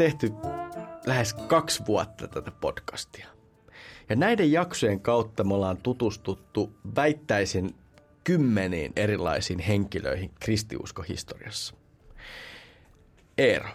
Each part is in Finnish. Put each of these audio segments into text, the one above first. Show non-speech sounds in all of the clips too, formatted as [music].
tehty lähes kaksi vuotta tätä podcastia. Ja näiden jaksojen kautta me ollaan tutustuttu, väittäisin, kymmeniin erilaisiin henkilöihin kristiuskohistoriassa. Eero,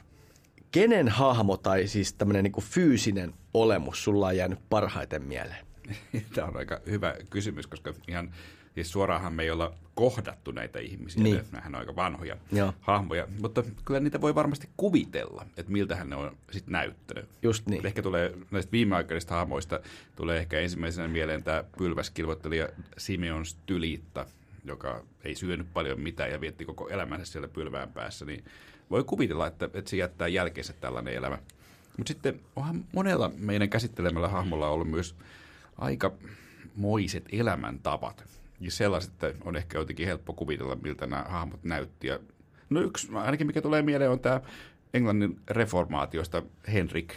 kenen hahmo tai siis tämmöinen niin fyysinen olemus sulla on jäänyt parhaiten mieleen? [laughs] Tämä on aika hyvä kysymys, koska ihan Siis suoraanhan me ei olla kohdattu näitä ihmisiä, niin. nämähän on aika vanhoja Joo. hahmoja, mutta kyllä niitä voi varmasti kuvitella, että miltähän ne on sitten näyttänyt. Just niin. Ehkä tulee näistä viimeaikaisista hahmoista, tulee ehkä ensimmäisenä mieleen tämä pylväskilvoittelija Simeon Stylitta, joka ei syönyt paljon mitään ja vietti koko elämänsä siellä pylvään päässä, niin voi kuvitella, että, että se jättää jälkeensä tällainen elämä. Mutta sitten onhan monella meidän käsittelemällä hahmolla ollut myös aika moiset elämäntavat. Ja sellaiset, että on ehkä jotenkin helppo kuvitella, miltä nämä hahmot näytti. Ja no yksi, ainakin mikä tulee mieleen, on tämä Englannin reformaatiosta Henrik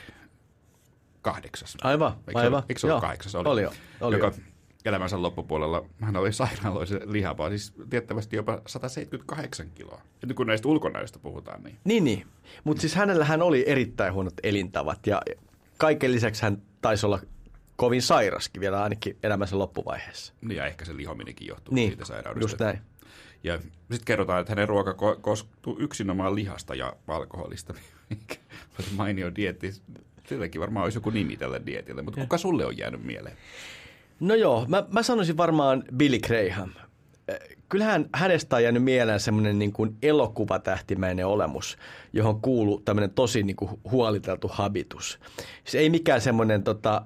kahdeksas. Aivan, eikö aivan. eikö se ollut kahdeksas? Oli, oli, jo, oli joka jo. elämänsä loppupuolella, hän oli sairaaloisen lihavaa, siis tiettävästi jopa 178 kiloa. Ja nyt kun näistä ulkonäöistä puhutaan, niin... Niin, niin. Mutta siis hänellä hän oli erittäin huonot elintavat ja kaiken lisäksi hän taisi olla kovin sairaskin vielä ainakin elämänsä loppuvaiheessa. Niin ja ehkä se lihominenkin johtuu Niin, siitä sairaudesta. just näin. Ja sitten kerrotaan, että hänen ruoka ko- koostuu yksinomaan lihasta ja alkoholista. [laughs] Mainio dietti. Silläkin varmaan olisi joku nimi tälle dietille, mutta kuka sulle on jäänyt mieleen? No joo, mä, mä sanoisin varmaan Billy Graham. Kyllähän hänestä on jäänyt mieleen semmoinen niin kuin elokuvatähtimäinen olemus, johon kuuluu tämmöinen tosi niin kuin huoliteltu habitus. Se ei mikään semmoinen tota,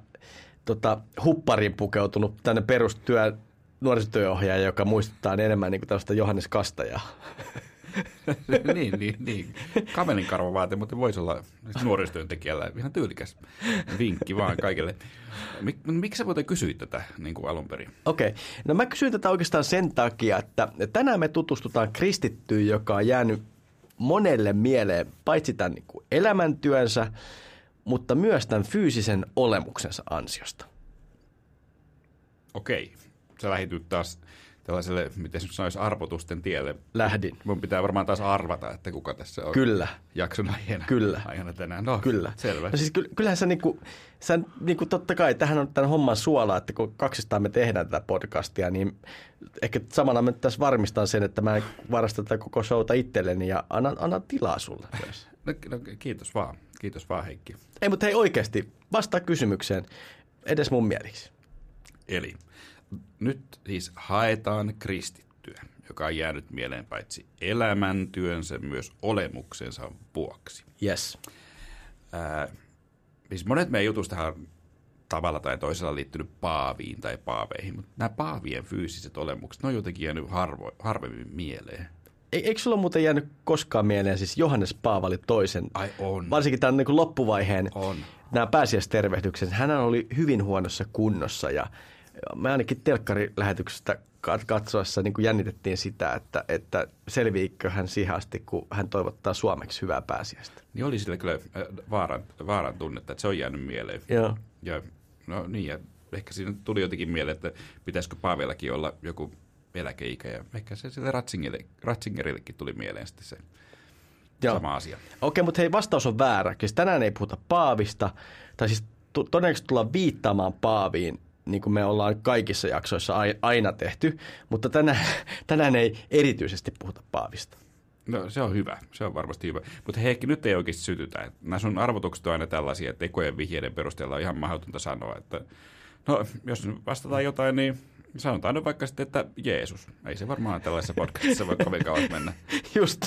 tota, huppariin pukeutunut tänne perustyö nuorisotyöohjaaja, joka muistuttaa enemmän niin kuin tällaista Johannes Kastajaa. [laughs] niin, niin, niin. Kamelin karvavaate, mutta voisi olla nuorisotyöntekijällä ihan tyylikäs vinkki vaan kaikille. Mik, miksi sä muuten kysyit tätä niin kuin alun perin? Okei. Okay. No mä kysyin tätä oikeastaan sen takia, että tänään me tutustutaan kristittyyn, joka on jäänyt monelle mieleen paitsi tämän niin kuin elämäntyönsä, mutta myös tämän fyysisen olemuksensa ansiosta. Okei. Sä lähdit nyt taas tällaiselle, miten nyt sanoisi, arvotusten tielle. Lähdin. Mun pitää varmaan taas arvata, että kuka tässä on Kyllä. jakson aiheena, Kyllä. aiheena tänään. No, Kyllä. Selvä. No siis ky- kyllähän sä, niinku, sä niinku totta kai, tähän on tämän homman suola, että kun kaksistaan me tehdään tätä podcastia, niin ehkä samalla me tässä varmistan sen, että mä en varasta tätä koko showta itselleni ja annan, annan tilaa sulle. No, no, kiitos vaan. Kiitos vaan Heikki. Ei, mutta hei oikeasti, vastaa kysymykseen edes mun mieliksi. Eli nyt siis haetaan kristittyä, joka on jäänyt mieleen paitsi elämäntyönsä myös olemuksensa vuoksi. Yes. Ää, siis monet meidän jutustahan tavalla tai toisella liittynyt paaviin tai paaveihin, mutta nämä paavien fyysiset olemukset, ne on jotenkin jäänyt harvo, harvemmin mieleen. Eikö sulla muuten jäänyt koskaan mieleen siis Johannes Paavali toisen? Ai on. Varsinkin tämän niin kuin loppuvaiheen On. nämä pääsiäistervehdykset. Hän oli hyvin huonossa kunnossa ja me ainakin telkkarilähetyksestä kat- katsoessa niin kuin jännitettiin sitä, että, että selviikö hän siihen asti, kun hän toivottaa suomeksi hyvää pääsiäistä. Niin oli sillä kyllä äh, vaaran, vaaran tunnetta, että se on jäänyt mieleen. Joo. Ja, no niin, ja ehkä siinä tuli jotenkin mieleen, että pitäisikö Paavillakin olla joku eläkeikä, ja ehkä se sille Ratzingerille, Ratzingerillekin tuli mieleen sitten se Joo. sama asia. Okei, mutta hei, vastaus on väärä. Siis tänään ei puhuta paavista, tai siis tu- todennäköisesti tullaan viittaamaan paaviin, niin kuin me ollaan kaikissa jaksoissa ai- aina tehty, mutta tänään, [laughs] tänään ei erityisesti puhuta paavista. No se on hyvä, se on varmasti hyvä. Mutta Heikki, nyt ei oikeasti sytytä. Nämä sun arvotukset on aina tällaisia, että tekojen vihjeiden perusteella on ihan mahdotonta sanoa, että no jos vastataan jotain, niin sanotaan nyt vaikka sitten, että Jeesus. Ei se varmaan tällaisessa podcastissa voi kovin kauan mennä. [laughs] Just.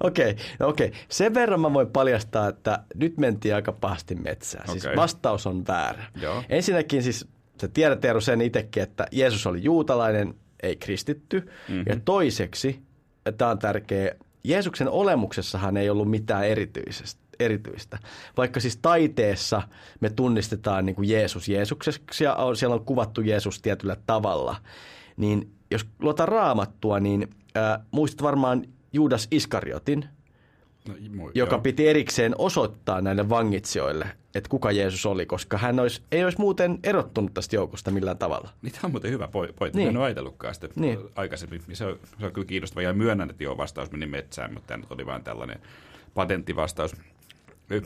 Okei, okay. okei. Okay. Sen verran mä voin paljastaa, että nyt mentiin aika pahasti metsään. Siis Okei. vastaus on väärä. Joo. Ensinnäkin siis, sä tiedät Eero sen itsekin, että Jeesus oli juutalainen, ei kristitty. Mm-hmm. Ja toiseksi, tämä on tärkeä, Jeesuksen olemuksessahan ei ollut mitään erityisestä. Erityistä. Vaikka siis taiteessa me tunnistetaan niin kuin Jeesus Jeesukseksi ja on- siellä on kuvattu Jeesus tietyllä tavalla, niin jos luotaan raamattua, niin äh, muistat varmaan Juudas Iskariotin, No, mu- joka joo. piti erikseen osoittaa näille vangitsijoille, että kuka Jeesus oli, koska hän olisi, ei olisi muuten erottunut tästä joukosta millään tavalla. Niin tämä on muuten hyvä pointti. Niin. En ole ajatellutkaan sitä Niin. aikaisemmin. Se on, se on kyllä kiinnostavaa. Ja myönnän, että joo, vastaus meni metsään, mutta tämä nyt oli vain tällainen patenttivastaus.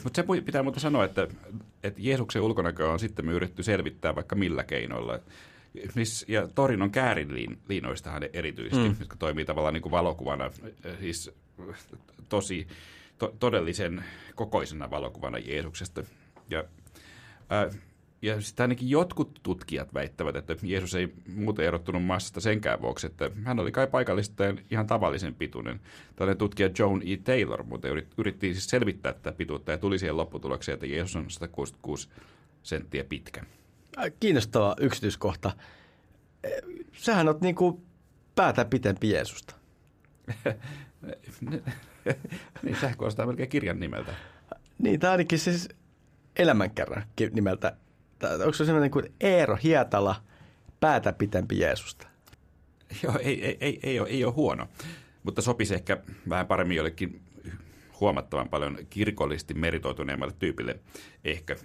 Mutta se pitää muuten sanoa, että, että Jeesuksen ulkonäkö on sitten yritetty selvittää vaikka millä keinoilla. Ja Torinon käärinliinoistahan erityisesti, mm. jotka toimii tavallaan niin kuin valokuvana, siis tosi to, todellisen kokoisena valokuvana Jeesuksesta. Ja, ää, ja sitten ainakin jotkut tutkijat väittävät, että Jeesus ei muuten erottunut massasta senkään vuoksi, että hän oli kai paikallista ihan tavallisen pituinen. Tällainen tutkija Joan E. Taylor muuten yritti siis selvittää tätä pituutta ja tuli siihen lopputulokseen, että Jeesus on 166 senttiä pitkä. Kiinnostava yksityiskohta. Sähän on niin kuin päätä pitempi Jeesusta. [laughs] niin, sä kuulostaa melkein kirjan nimeltä. Niin, tämä ainakin siis elämänkerran nimeltä. Onko se sellainen kuin Eero Hietala, päätä pitempi Jeesusta? Joo, ei, ei, ei, ei, ole, ei ole huono, mutta sopisi ehkä vähän paremmin jollekin huomattavan paljon kirkollisesti meritoituneemmalle tyypille ehkä.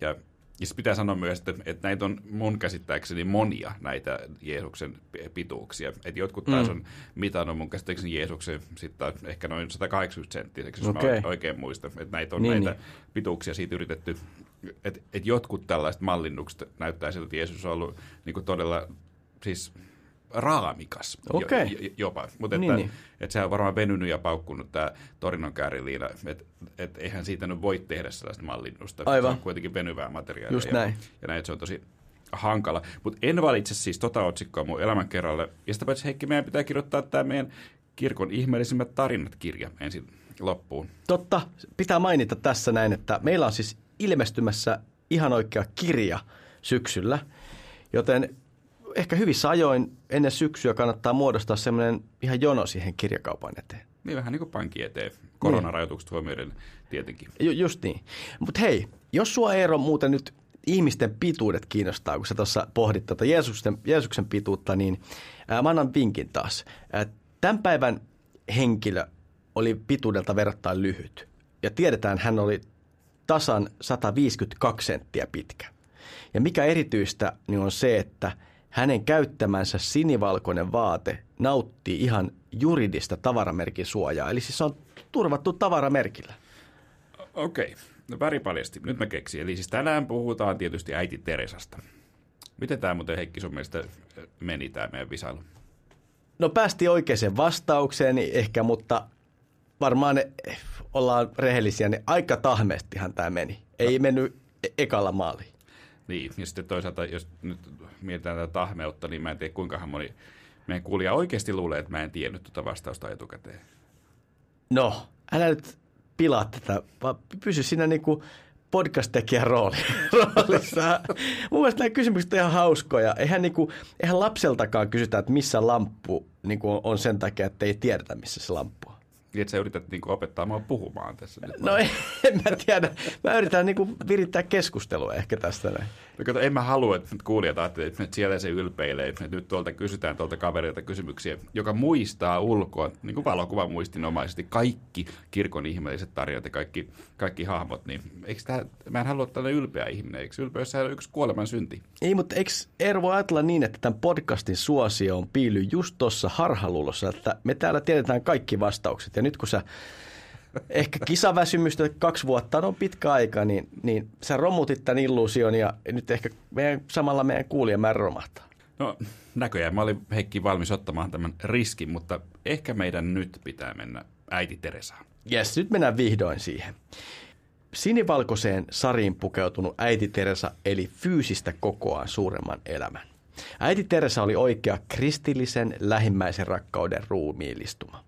Ja ja pitää sanoa myös, että, että näitä on mun käsittääkseni monia näitä Jeesuksen pituuksia. Että jotkut taas mm. on mitannut mun käsittääkseni Jeesuksen sitten ehkä noin 180 senttiseksi, jos okay. mä oikein muistan. Että näitä on niin, näitä niin. pituuksia siitä yritetty. Että et jotkut tällaiset mallinnukset näyttää siltä, että Jeesus on ollut niin todella siis raamikas okay. jo, jopa. Mutta niin, että, niin. että se on varmaan venynyt ja paukkunut tämä Torinon kääriliina. Että et eihän siitä nyt voi tehdä sellaista mallinnusta. Aivan. Se on kuitenkin venyvää materiaalia. Just näin. Ja, ja näin, se on tosi hankala. Mutta en valitse siis tota otsikkoa mun elämän kerralle. Ja sitä paitsi Heikki, meidän pitää kirjoittaa tämä meidän kirkon ihmeellisimmät tarinat kirja ensin loppuun. Totta. Pitää mainita tässä näin, että meillä on siis ilmestymässä ihan oikea kirja syksyllä. Joten ehkä hyvissä ajoin ennen syksyä kannattaa muodostaa semmoinen ihan jono siihen kirjakaupan eteen. Niin vähän niin kuin pankki eteen. Koronarajoitukset huomioiden tietenkin. Ju, just niin. Mutta hei, jos sua Eero muuten nyt ihmisten pituudet kiinnostaa, kun sä tuossa pohdit tuota Jeesuksen, Jeesuksen pituutta, niin ää, mä annan vinkin taas. Ää, tämän päivän henkilö oli pituudelta verrattain lyhyt. Ja tiedetään, hän oli tasan 152 senttiä pitkä. Ja mikä erityistä, niin on se, että – hänen käyttämänsä sinivalkoinen vaate nauttii ihan juridista tavaramerkin suojaa. Eli siis se on turvattu tavaramerkillä. Okei, okay. no väripaljasti. Nyt mä keksin. Eli siis tänään puhutaan tietysti äiti Teresasta. Miten tämä muuten Heikki sun mielestä meni tämä meidän visailu? No päästi oikeaan vastaukseen ehkä, mutta varmaan ne, ollaan rehellisiä, niin aika tahmeestihan tämä meni. Ei no. mennyt e- ekalla maaliin. Niin, ja sitten toisaalta, jos nyt mietitään tätä tahmeutta, niin mä en tiedä kuinka moni meidän kuulija oikeasti luulee, että mä en tiennyt tuota vastausta etukäteen. No, älä nyt pilaa tätä, vaan pysy siinä niin kuin podcast-tekijän rooli, [laughs] roolissa. Mun mielestä nämä kysymykset on ihan hauskoja. Eihän, niin kuin, eihän lapseltakaan kysytä, että missä lamppu niin kuin on sen takia, että ei tiedetä, missä se lamppu on. Niin, että sä yrität niin kuin, opettaa mua puhumaan tässä. Nyt no en, mä tiedä. Mä yritän niin kuin, virittää keskustelua ehkä tästä näin. No, kato, en mä halua, että kuulijat ajattelevat, että siellä se ylpeilee, että nyt tuolta kysytään tuolta kaverilta kysymyksiä, joka muistaa ulkoa, niin kuin valokuvan muistinomaisesti, kaikki kirkon ihmeelliset tarinat ja kaikki, kaikki hahmot. Niin eikö tämä, mä en halua tällainen ylpeä ihminen, eikö ylpeys on yksi kuoleman synti? Ei, mutta eikö Eero voi ajatella niin, että tämän podcastin suosio on piily just tuossa harhaluulossa, että me täällä tiedetään kaikki vastaukset ja nyt kun sä ehkä kisaväsymystä kaksi vuotta on pitkä aika, niin, niin sä romutit tämän illuusion ja nyt ehkä meidän, samalla meidän kuulijamäärä romahtaa. No näköjään mä olin Heikki valmis ottamaan tämän riskin, mutta ehkä meidän nyt pitää mennä äiti Teresaan. Jes, nyt mennään vihdoin siihen. Sinivalkoiseen sariin pukeutunut äiti Teresa eli fyysistä kokoaan suuremman elämän. Äiti Teresa oli oikea kristillisen lähimmäisen rakkauden ruumiillistuma.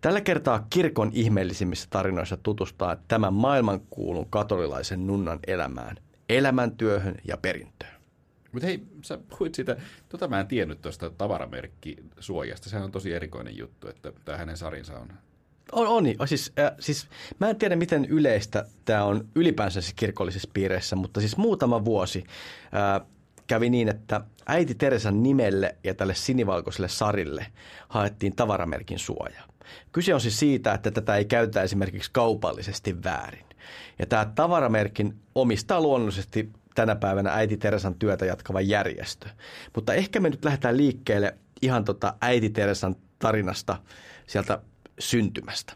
Tällä kertaa kirkon ihmeellisimmissä tarinoissa tutustaa tämän maailmankuulun katolilaisen nunnan elämään, elämäntyöhön ja perintöön. Mutta hei, sä puhuit siitä, tota mä en tiennyt tuosta tavaramerkkisuojasta. Sehän on tosi erikoinen juttu, että tämä hänen sarinsa on on, on. Siis, äh, siis, mä en tiedä, miten yleistä tämä on ylipäänsä siis kirkollisissa piireissä, mutta siis muutama vuosi äh, kävi niin, että äiti Teresan nimelle ja tälle sinivalkoiselle sarille haettiin tavaramerkin suojaa. Kyse on siis siitä, että tätä ei käytä esimerkiksi kaupallisesti väärin. Ja tämä tavaramerkin omistaa luonnollisesti tänä päivänä äiti Teresan työtä jatkava järjestö. Mutta ehkä me nyt lähdetään liikkeelle ihan tota äiti Teresan tarinasta sieltä syntymästä.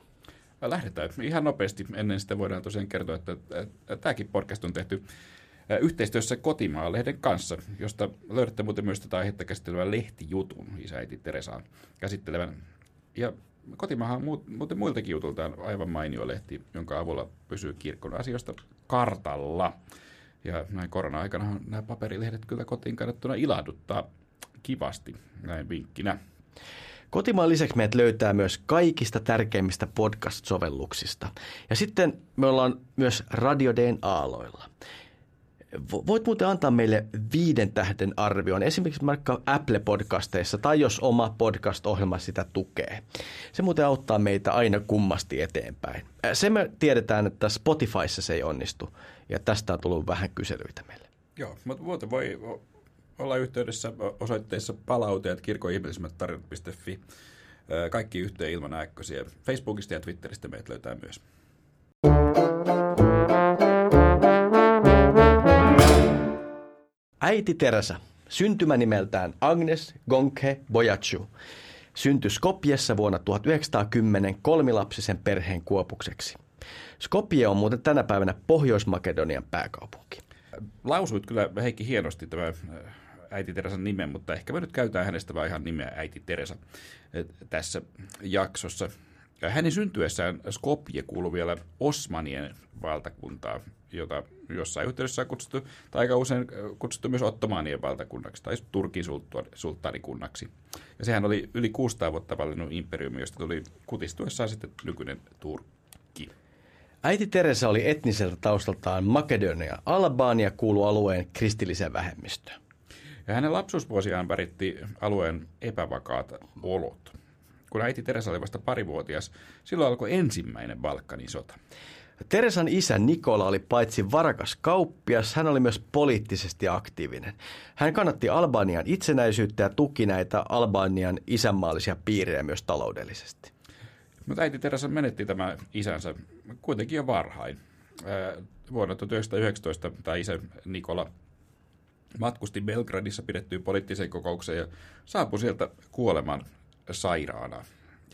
lähdetään ihan nopeasti. Ennen sitä voidaan tosiaan kertoa, että, että tämäkin podcast on tehty yhteistyössä Kotimaa-lehden kanssa, josta löydätte muuten myös tätä aihetta käsittelevän lehtijutun isäiti Teresaan käsittelevän. Ja Kotimaahan muuten muiltakin jutultaan aivan mainio lehti, jonka avulla pysyy kirkon asioista kartalla. Ja näin korona-aikana nämä paperilehdet kyllä kotiin kannattuna ilahduttaa kivasti, näin vinkkinä. Kotimaan lisäksi meidät löytää myös kaikista tärkeimmistä podcast-sovelluksista. Ja sitten me ollaan myös Radio Dn aaloilla. Voit muuten antaa meille viiden tähden arvion, esimerkiksi vaikka Apple-podcasteissa tai jos oma podcast-ohjelma sitä tukee. Se muuten auttaa meitä aina kummasti eteenpäin. Se me tiedetään, että Spotifyssa se ei onnistu ja tästä on tullut vähän kyselyitä meille. Joo, mutta muuten voi olla yhteydessä osoitteessa palauteet kirkoihmeellisemmät.fi. Kaikki yhteen ilman äkkösiä. Facebookista ja Twitteristä meitä löytää myös. Äiti Teresa, syntymänimeltään Agnes Gonkhe Boyachu, syntyi Skopjessa vuonna 1910 kolmilapsisen perheen kuopukseksi. Skopje on muuten tänä päivänä Pohjois-Makedonian pääkaupunki. Lausuit kyllä Heikki hienosti tämä äiti Teresan nimen, mutta ehkä me nyt käytetään hänestä vain ihan nimeä äiti Teresa tässä jaksossa. Hänen syntyessään Skopje kuului vielä Osmanien valtakuntaa, jota jossain yhteydessä on kutsuttu, tai aika usein kutsuttu myös Ottomaanien valtakunnaksi tai Turkin sulttaanikunnaksi. Ja sehän oli yli 600 vuotta valinnut imperiumi, josta tuli kutistuessaan sitten nykyinen Turkki. Äiti Teresa oli etniseltä taustaltaan Makedonia. Albania kuulu alueen kristilliseen vähemmistöön. Ja hänen lapsuusvuosiaan väritti alueen epävakaat olot. Kun äiti Teresa oli vasta parivuotias, silloin alkoi ensimmäinen Balkanin sota. Teresan isä Nikola oli paitsi varakas kauppias, hän oli myös poliittisesti aktiivinen. Hän kannatti Albanian itsenäisyyttä ja tuki näitä Albanian isänmaallisia piirejä myös taloudellisesti. Mutta äiti Teresa menetti tämä isänsä kuitenkin jo varhain. Vuonna 1919 tämä isä Nikola matkusti Belgradissa pidettyyn poliittiseen kokoukseen ja saapui sieltä kuoleman sairaana.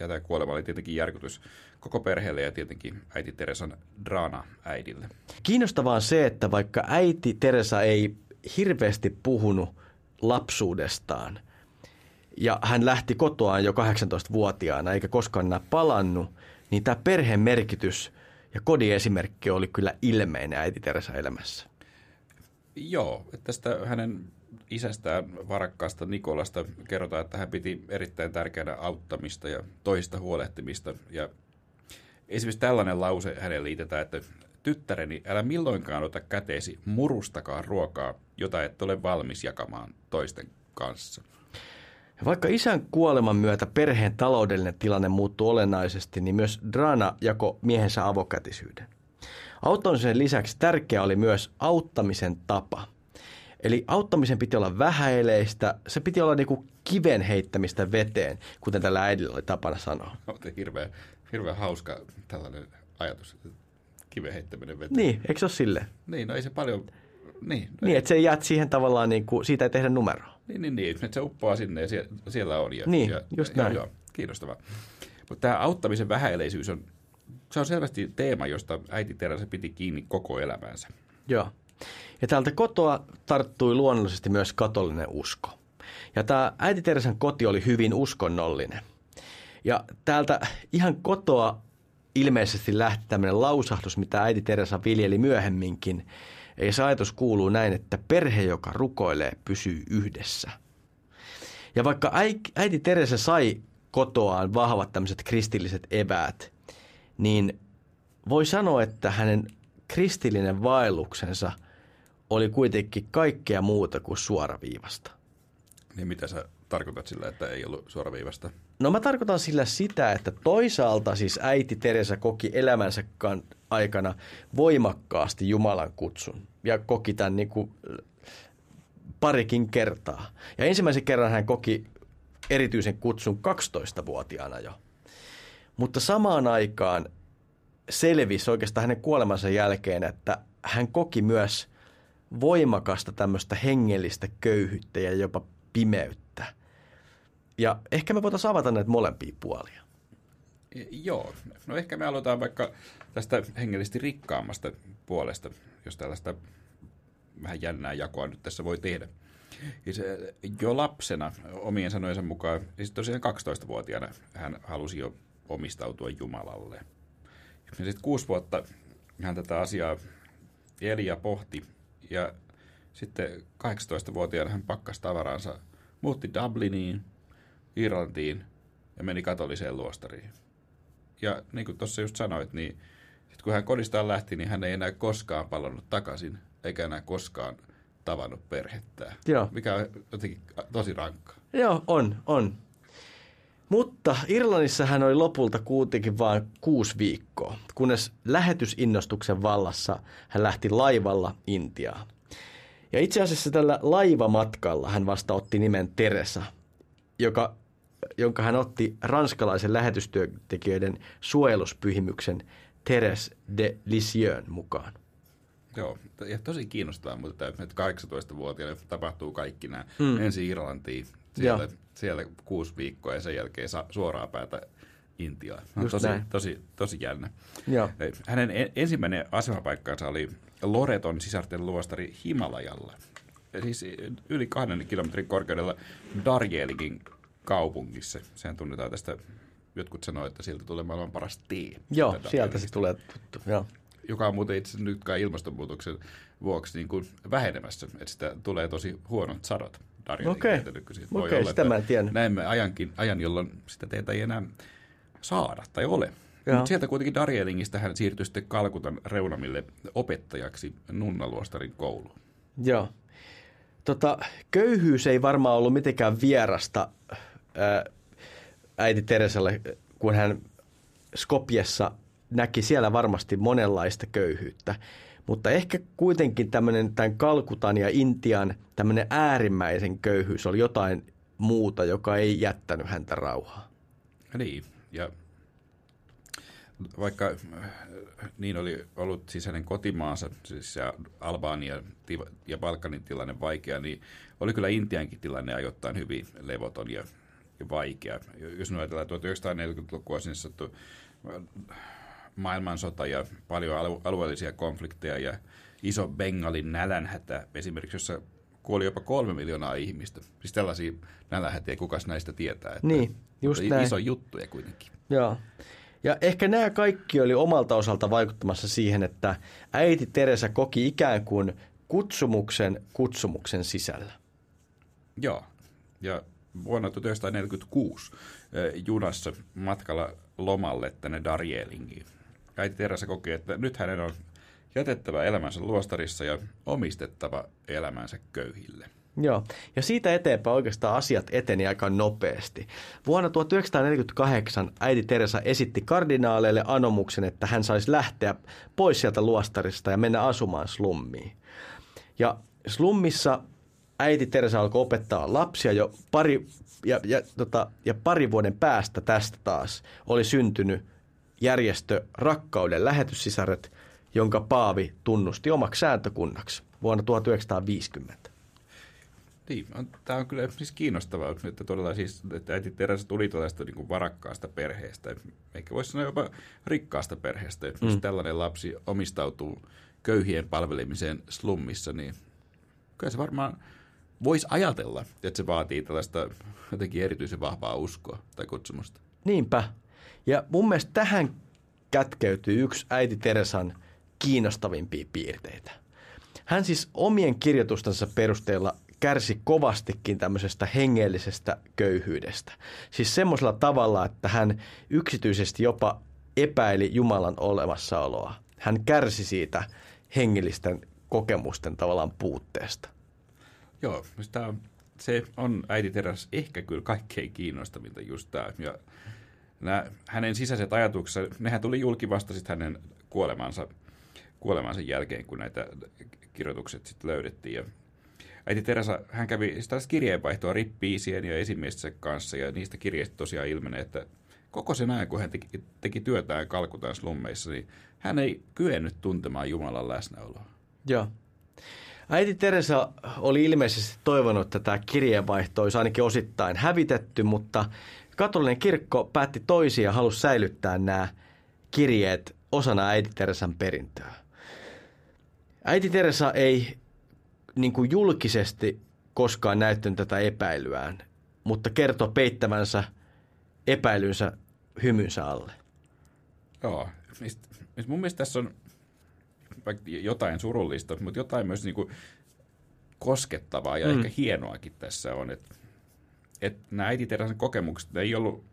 Ja tämä kuolema oli tietenkin järkytys koko perheelle ja tietenkin äiti Teresan Drana äidille. Kiinnostavaa on se, että vaikka äiti Teresa ei hirveästi puhunut lapsuudestaan, ja hän lähti kotoaan jo 18-vuotiaana eikä koskaan enää palannut, niin tämä perheen merkitys ja kodin esimerkki oli kyllä ilmeinen äiti Teresa elämässä. Joo, tästä hänen isästään varakkaasta Nikolasta kerrotaan, että hän piti erittäin tärkeänä auttamista ja toista huolehtimista. Ja esimerkiksi tällainen lause hänen liitetään, että tyttäreni, älä milloinkaan ota käteesi murustakaan ruokaa, jota et ole valmis jakamaan toisten kanssa. Vaikka isän kuoleman myötä perheen taloudellinen tilanne muuttui olennaisesti, niin myös Drana jako miehensä avokätisyyden. Auttamisen lisäksi tärkeä oli myös auttamisen tapa. Eli auttamisen piti olla vähäileistä, se piti olla niinku kiven heittämistä veteen, kuten tällä äidillä oli tapana sanoa. Hirveän, hirveän hauska tällainen ajatus, kiven heittäminen veteen. Niin, eikö se ole sille? Niin, no ei se paljon... Niin, no niin että se jäät siihen tavallaan, niin kuin, siitä ei tehdä numeroa. Niin, niin, niin, että se uppoaa sinne ja siellä, siellä on. Ja, niin, ja, just näin. Joo, kiinnostavaa. Mutta tämä auttamisen vähäileisyys on se on selvästi teema, josta äiti Teresa piti kiinni koko elämänsä. Joo. Ja täältä kotoa tarttui luonnollisesti myös katolinen usko. Ja tämä äiti Teresan koti oli hyvin uskonnollinen. Ja täältä ihan kotoa ilmeisesti lähti tämmöinen lausahdus, mitä äiti Teresa viljeli myöhemminkin. Ja se ajatus kuuluu näin, että perhe, joka rukoilee, pysyy yhdessä. Ja vaikka äiti Teresa sai kotoaan vahvat tämmöiset kristilliset eväät, niin voi sanoa, että hänen kristillinen vaelluksensa oli kuitenkin kaikkea muuta kuin suoraviivasta. Niin mitä sä tarkoitat sillä, että ei ollut suoraviivasta? No mä tarkoitan sillä sitä, että toisaalta siis äiti Teresa koki elämänsä aikana voimakkaasti Jumalan kutsun ja koki tämän niin kuin parikin kertaa. Ja ensimmäisen kerran hän koki erityisen kutsun 12-vuotiaana jo. Mutta samaan aikaan selvisi oikeastaan hänen kuolemansa jälkeen, että hän koki myös voimakasta tämmöistä hengellistä köyhyyttä ja jopa pimeyttä. Ja ehkä me voitaisiin avata näitä molempia puolia. Joo, no ehkä me aloitetaan vaikka tästä hengellisesti rikkaammasta puolesta, jos tällaista vähän jännää jakoa nyt tässä voi tehdä. Siis jo lapsena, omien sanojensa mukaan, siis tosiaan 12-vuotiaana hän halusi jo omistautua Jumalalle. Ja sitten kuusi vuotta hän tätä asiaa eli ja pohti. Ja sitten 18-vuotiaana hän pakkasi tavaransa, muutti Dubliniin, Irlantiin ja meni katoliseen luostariin. Ja niin kuin tuossa just sanoit, niin sit kun hän kodistaan lähti, niin hän ei enää koskaan palannut takaisin, eikä enää koskaan tavannut perhettä. Joo. Mikä on jotenkin tosi rankkaa. Joo, on, on. Mutta Irlannissa hän oli lopulta kuitenkin vain kuusi viikkoa, kunnes lähetysinnostuksen vallassa hän lähti laivalla Intiaan. Ja itse asiassa tällä laivamatkalla hän vasta otti nimen Teresa, joka, jonka hän otti ranskalaisen lähetystyöntekijöiden suojeluspyhimyksen Teres de Lisieux mukaan. Joo, ja tosi kiinnostavaa, mutta että 18-vuotiaana tapahtuu kaikki nämä. Mm. Ensin Irlantiin, siellä, siellä kuusi viikkoa ja sen jälkeen suoraa päätä Intiaan. No, tosi, tosi, tosi jännä. Joo. Hänen ensimmäinen asemapaikkansa oli Loreton sisarten luostari Himalajalla. Siis yli kahden kilometrin korkeudella Darjeelingin kaupungissa. Sehän tunnetaan tästä, jotkut sanoo, että sieltä tulee maailman paras tee. Joo, sieltä se tulee tuttu. Joo joka on muuten itse nytkään ilmastonmuutoksen vuoksi niin kuin vähenemässä, että sitä tulee tosi huonot sadot. Okei, okay. okay, sitä mä en tiedä. Näemme ajankin, ajan, jolloin sitä teitä ei enää saada tai ole. Mutta sieltä kuitenkin Darjeelingistä hän siirtyi sitten Kalkutan reunamille opettajaksi Nunnaluostarin kouluun. Joo. Tota, köyhyys ei varmaan ollut mitenkään vierasta ää, äiti Teresalle, kun hän Skopjessa näki siellä varmasti monenlaista köyhyyttä. Mutta ehkä kuitenkin tämmöinen tämän Kalkutan ja Intian tämmöinen äärimmäisen köyhyys oli jotain muuta, joka ei jättänyt häntä rauhaa. Niin, ja vaikka äh, niin oli ollut hänen kotimaansa, siis Albania ja Balkanin tilanne vaikea, niin oli kyllä Intiankin tilanne ajoittain hyvin levoton ja vaikea. Jos me ajatellaan 1940-lukua sinne sattu maailmansota ja paljon alueellisia konflikteja ja iso Bengalin nälänhätä esimerkiksi, jossa kuoli jopa kolme miljoonaa ihmistä. Siis tällaisia nälänhätiä, kukas näistä tietää. Että niin, just näin. Iso juttuja kuitenkin. Joo. Ja ehkä nämä kaikki oli omalta osalta vaikuttamassa siihen, että äiti Teresa koki ikään kuin kutsumuksen kutsumuksen sisällä. Joo. Ja vuonna 1946 junassa matkalla lomalle tänne Darjeelingiin äiti Teresa koki, että nyt hänen on jätettävä elämänsä luostarissa ja omistettava elämänsä köyhille. Joo, ja siitä eteenpäin oikeastaan asiat eteni aika nopeasti. Vuonna 1948 äiti Teresa esitti kardinaaleille anomuksen, että hän saisi lähteä pois sieltä luostarista ja mennä asumaan slummiin. Ja slummissa äiti Teresa alkoi opettaa lapsia jo pari, ja, ja, tota, ja pari vuoden päästä tästä taas oli syntynyt järjestö Rakkauden lähetyssisaret, jonka Paavi tunnusti omaksi sääntökunnaksi vuonna 1950. Niin, tämä on kyllä siis kiinnostavaa, että todella siis, että äiti Teresa tuli tällaista niin varakkaasta perheestä, eikä voisi sanoa jopa rikkaasta perheestä. Mm. Jos tällainen lapsi omistautuu köyhien palvelemiseen slummissa, niin kyllä se varmaan voisi ajatella, että se vaatii tällaista jotenkin erityisen vahvaa uskoa tai kutsumusta. Niinpä. Ja mun mielestä tähän kätkeytyy yksi äiti Teresan kiinnostavimpia piirteitä. Hän siis omien kirjoitustensa perusteella kärsi kovastikin tämmöisestä hengellisestä köyhyydestä. Siis semmoisella tavalla, että hän yksityisesti jopa epäili Jumalan olemassaoloa. Hän kärsi siitä hengellisten kokemusten tavallaan puutteesta. Joo, tämä on, se on äiti Teres ehkä kyllä kaikkein kiinnostavinta just tämä. Ja nämä hänen sisäiset ajatuksensa, nehän tuli julki vasta sitten hänen kuolemansa, kuolemansa jälkeen, kun näitä kirjoitukset sitten löydettiin. Ja äiti Teresa, hän kävi siis tällaista kirjeenvaihtoa rippiisien ja esimiestensä kanssa, ja niistä kirjeistä tosiaan ilmenee, että koko sen ajan, kun hän teki, teki työtään Kalkutan slummeissa, niin hän ei kyennyt tuntemaan Jumalan läsnäoloa. Joo. Äiti Teresa oli ilmeisesti toivonut, että tämä kirjeenvaihto olisi ainakin osittain hävitetty, mutta katolinen kirkko päätti toisia ja halusi säilyttää nämä kirjeet osana äiti Teresan perintöä. Äiti Teresa ei niin kuin julkisesti koskaan näyttänyt tätä epäilyään, mutta kertoo peittävänsä epäilynsä hymynsä alle. Joo, mun mielestä tässä on jotain surullista, mutta jotain myös niin kuin koskettavaa ja mm. ehkä hienoakin tässä on, että, että nämä äiti Teresan kokemukset, ne ei ollut,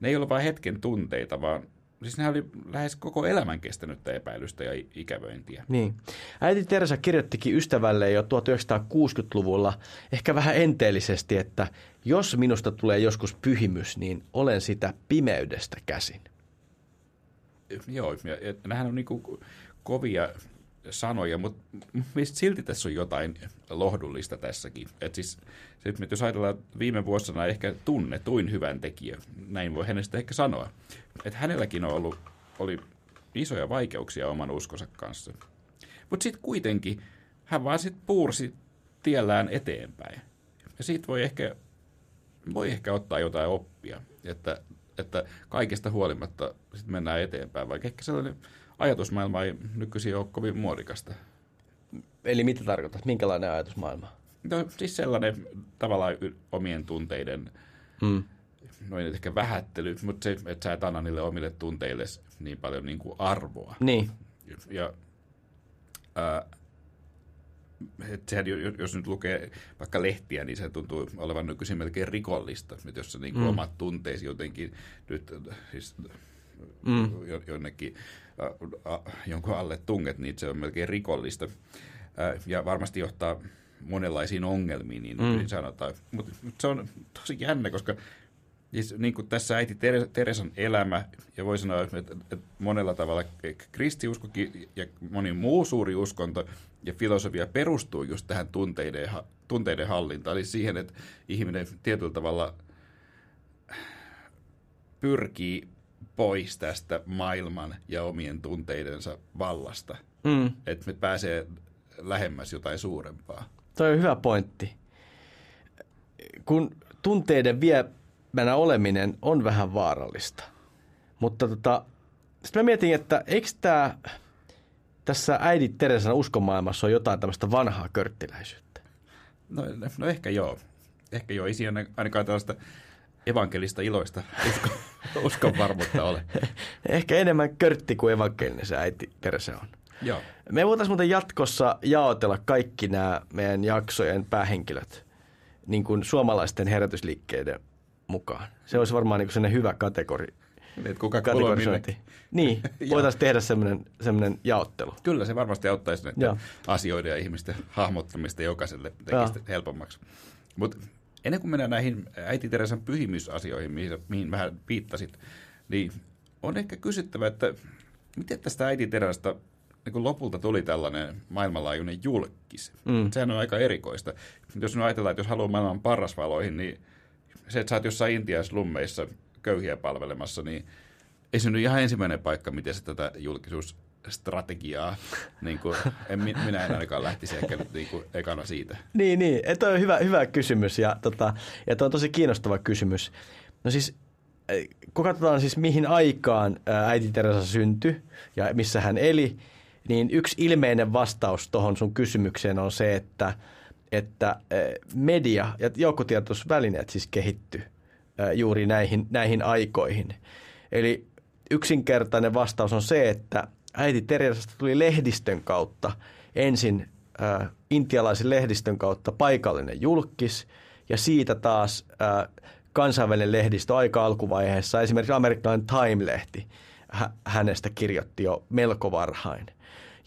ne ei ollut vain hetken tunteita, vaan Siis ne oli lähes koko elämän kestänyttä epäilystä ja ikävöintiä. Niin. Äiti Teresa kirjoittikin ystävälle jo 1960-luvulla ehkä vähän enteellisesti, että jos minusta tulee joskus pyhimys, niin olen sitä pimeydestä käsin. Joo, ja, ja nämähän on niin kovia sanoja, mutta silti tässä on jotain lohdullista tässäkin. Et siis, sit, jos ajatellaan viime vuosina ehkä tunnetuin hyvän tekijä, näin voi hänestä ehkä sanoa, että hänelläkin on ollut, oli isoja vaikeuksia oman uskonsa kanssa. Mutta sitten kuitenkin hän vaan sitten puursi tiellään eteenpäin. Ja siitä voi ehkä, voi ehkä ottaa jotain oppia, että, että kaikesta huolimatta sit mennään eteenpäin, vaikka ehkä sellainen ajatusmaailma ei nykyisin ole kovin muodikasta. Eli mitä tarkoitat? Minkälainen ajatusmaailma? No siis sellainen tavallaan omien tunteiden, hmm. noin ehkä vähättely, mutta se, että sä et anna niille omille tunteille niin paljon niin kuin arvoa. Niin. Ja ää, että sehän, jos nyt lukee vaikka lehtiä, niin se tuntuu olevan nykyisin melkein rikollista, että jos sä niin kuin mm. omat tunteesi jotenkin nyt siis mm. jonnekin jonkun alle tunget, niin se on melkein rikollista. Ja varmasti johtaa monenlaisiin ongelmiin, niin, mm. sanotaan. Mutta mut se on tosi jännä, koska siis, niin kuin tässä äiti Teresan elämä, ja voi sanoa, että, että monella tavalla kristiuskokin ja moni muu suuri uskonto ja filosofia perustuu just tähän tunteiden, tunteiden hallintaan, eli siihen, että ihminen tietyllä tavalla pyrkii pois tästä maailman ja omien tunteidensa vallasta. Mm. Että me pääsee lähemmäs jotain suurempaa. Toi on hyvä pointti. Kun tunteiden viemänä oleminen on vähän vaarallista. Mutta tota, sitten mä mietin, että eikö tämä tässä äidit Teresan uskomaailmassa on jotain tämmöistä vanhaa körttiläisyyttä? No, no ehkä joo. Ehkä joo. Ei siinä ainakaan tällaista evankelista iloista uskon, uskon varmuutta ole. [laughs] Ehkä enemmän körtti kuin evankelinen se äiti Terese on. Joo. Me voitaisiin muuten jatkossa jaotella kaikki nämä meidän jaksojen päähenkilöt niin kuin suomalaisten herätysliikkeiden mukaan. Se olisi varmaan niin kuin hyvä kategori. Niin, kuka kategorisointi. Niin, [laughs] voitaisiin tehdä semmoinen, semmoinen jaottelu. Kyllä, se varmasti auttaisi näiden asioiden ja ihmisten hahmottamista jokaiselle tekistä helpommaksi. Mutta ennen kuin mennään näihin äiti Teresan pyhimysasioihin, mihin, mihin vähän viittasit, niin on ehkä kysyttävä, että miten tästä äiti Teresasta niin kun lopulta tuli tällainen maailmanlaajuinen julkis. Mm. Sehän on aika erikoista. Jos nyt ajatellaan, että jos haluaa maailman parasvaloihin, niin se, että sä oot jossain Intian slummeissa köyhiä palvelemassa, niin ei se nyt ihan ensimmäinen paikka, miten se tätä julkisuus strategiaa. Niin kuin, en, minä en ainakaan lähtisi ehkä nyt niin kuin ekana siitä. Niin, niin. Tuo on hyvä, hyvä kysymys ja, tota, ja tuo on tosi kiinnostava kysymys. No siis kun katsotaan siis mihin aikaan äiti Teresa syntyi ja missä hän eli, niin yksi ilmeinen vastaus tuohon sun kysymykseen on se, että, että media ja joukkotietoisvälineet siis kehitty juuri näihin, näihin aikoihin. Eli yksinkertainen vastaus on se, että äiti Teresasta tuli lehdistön kautta ensin äh, intialaisen lehdistön kautta paikallinen julkis ja siitä taas äh, kansainvälinen lehdistö aika alkuvaiheessa, esimerkiksi amerikkalainen Time-lehti hä- hänestä kirjoitti jo melko varhain.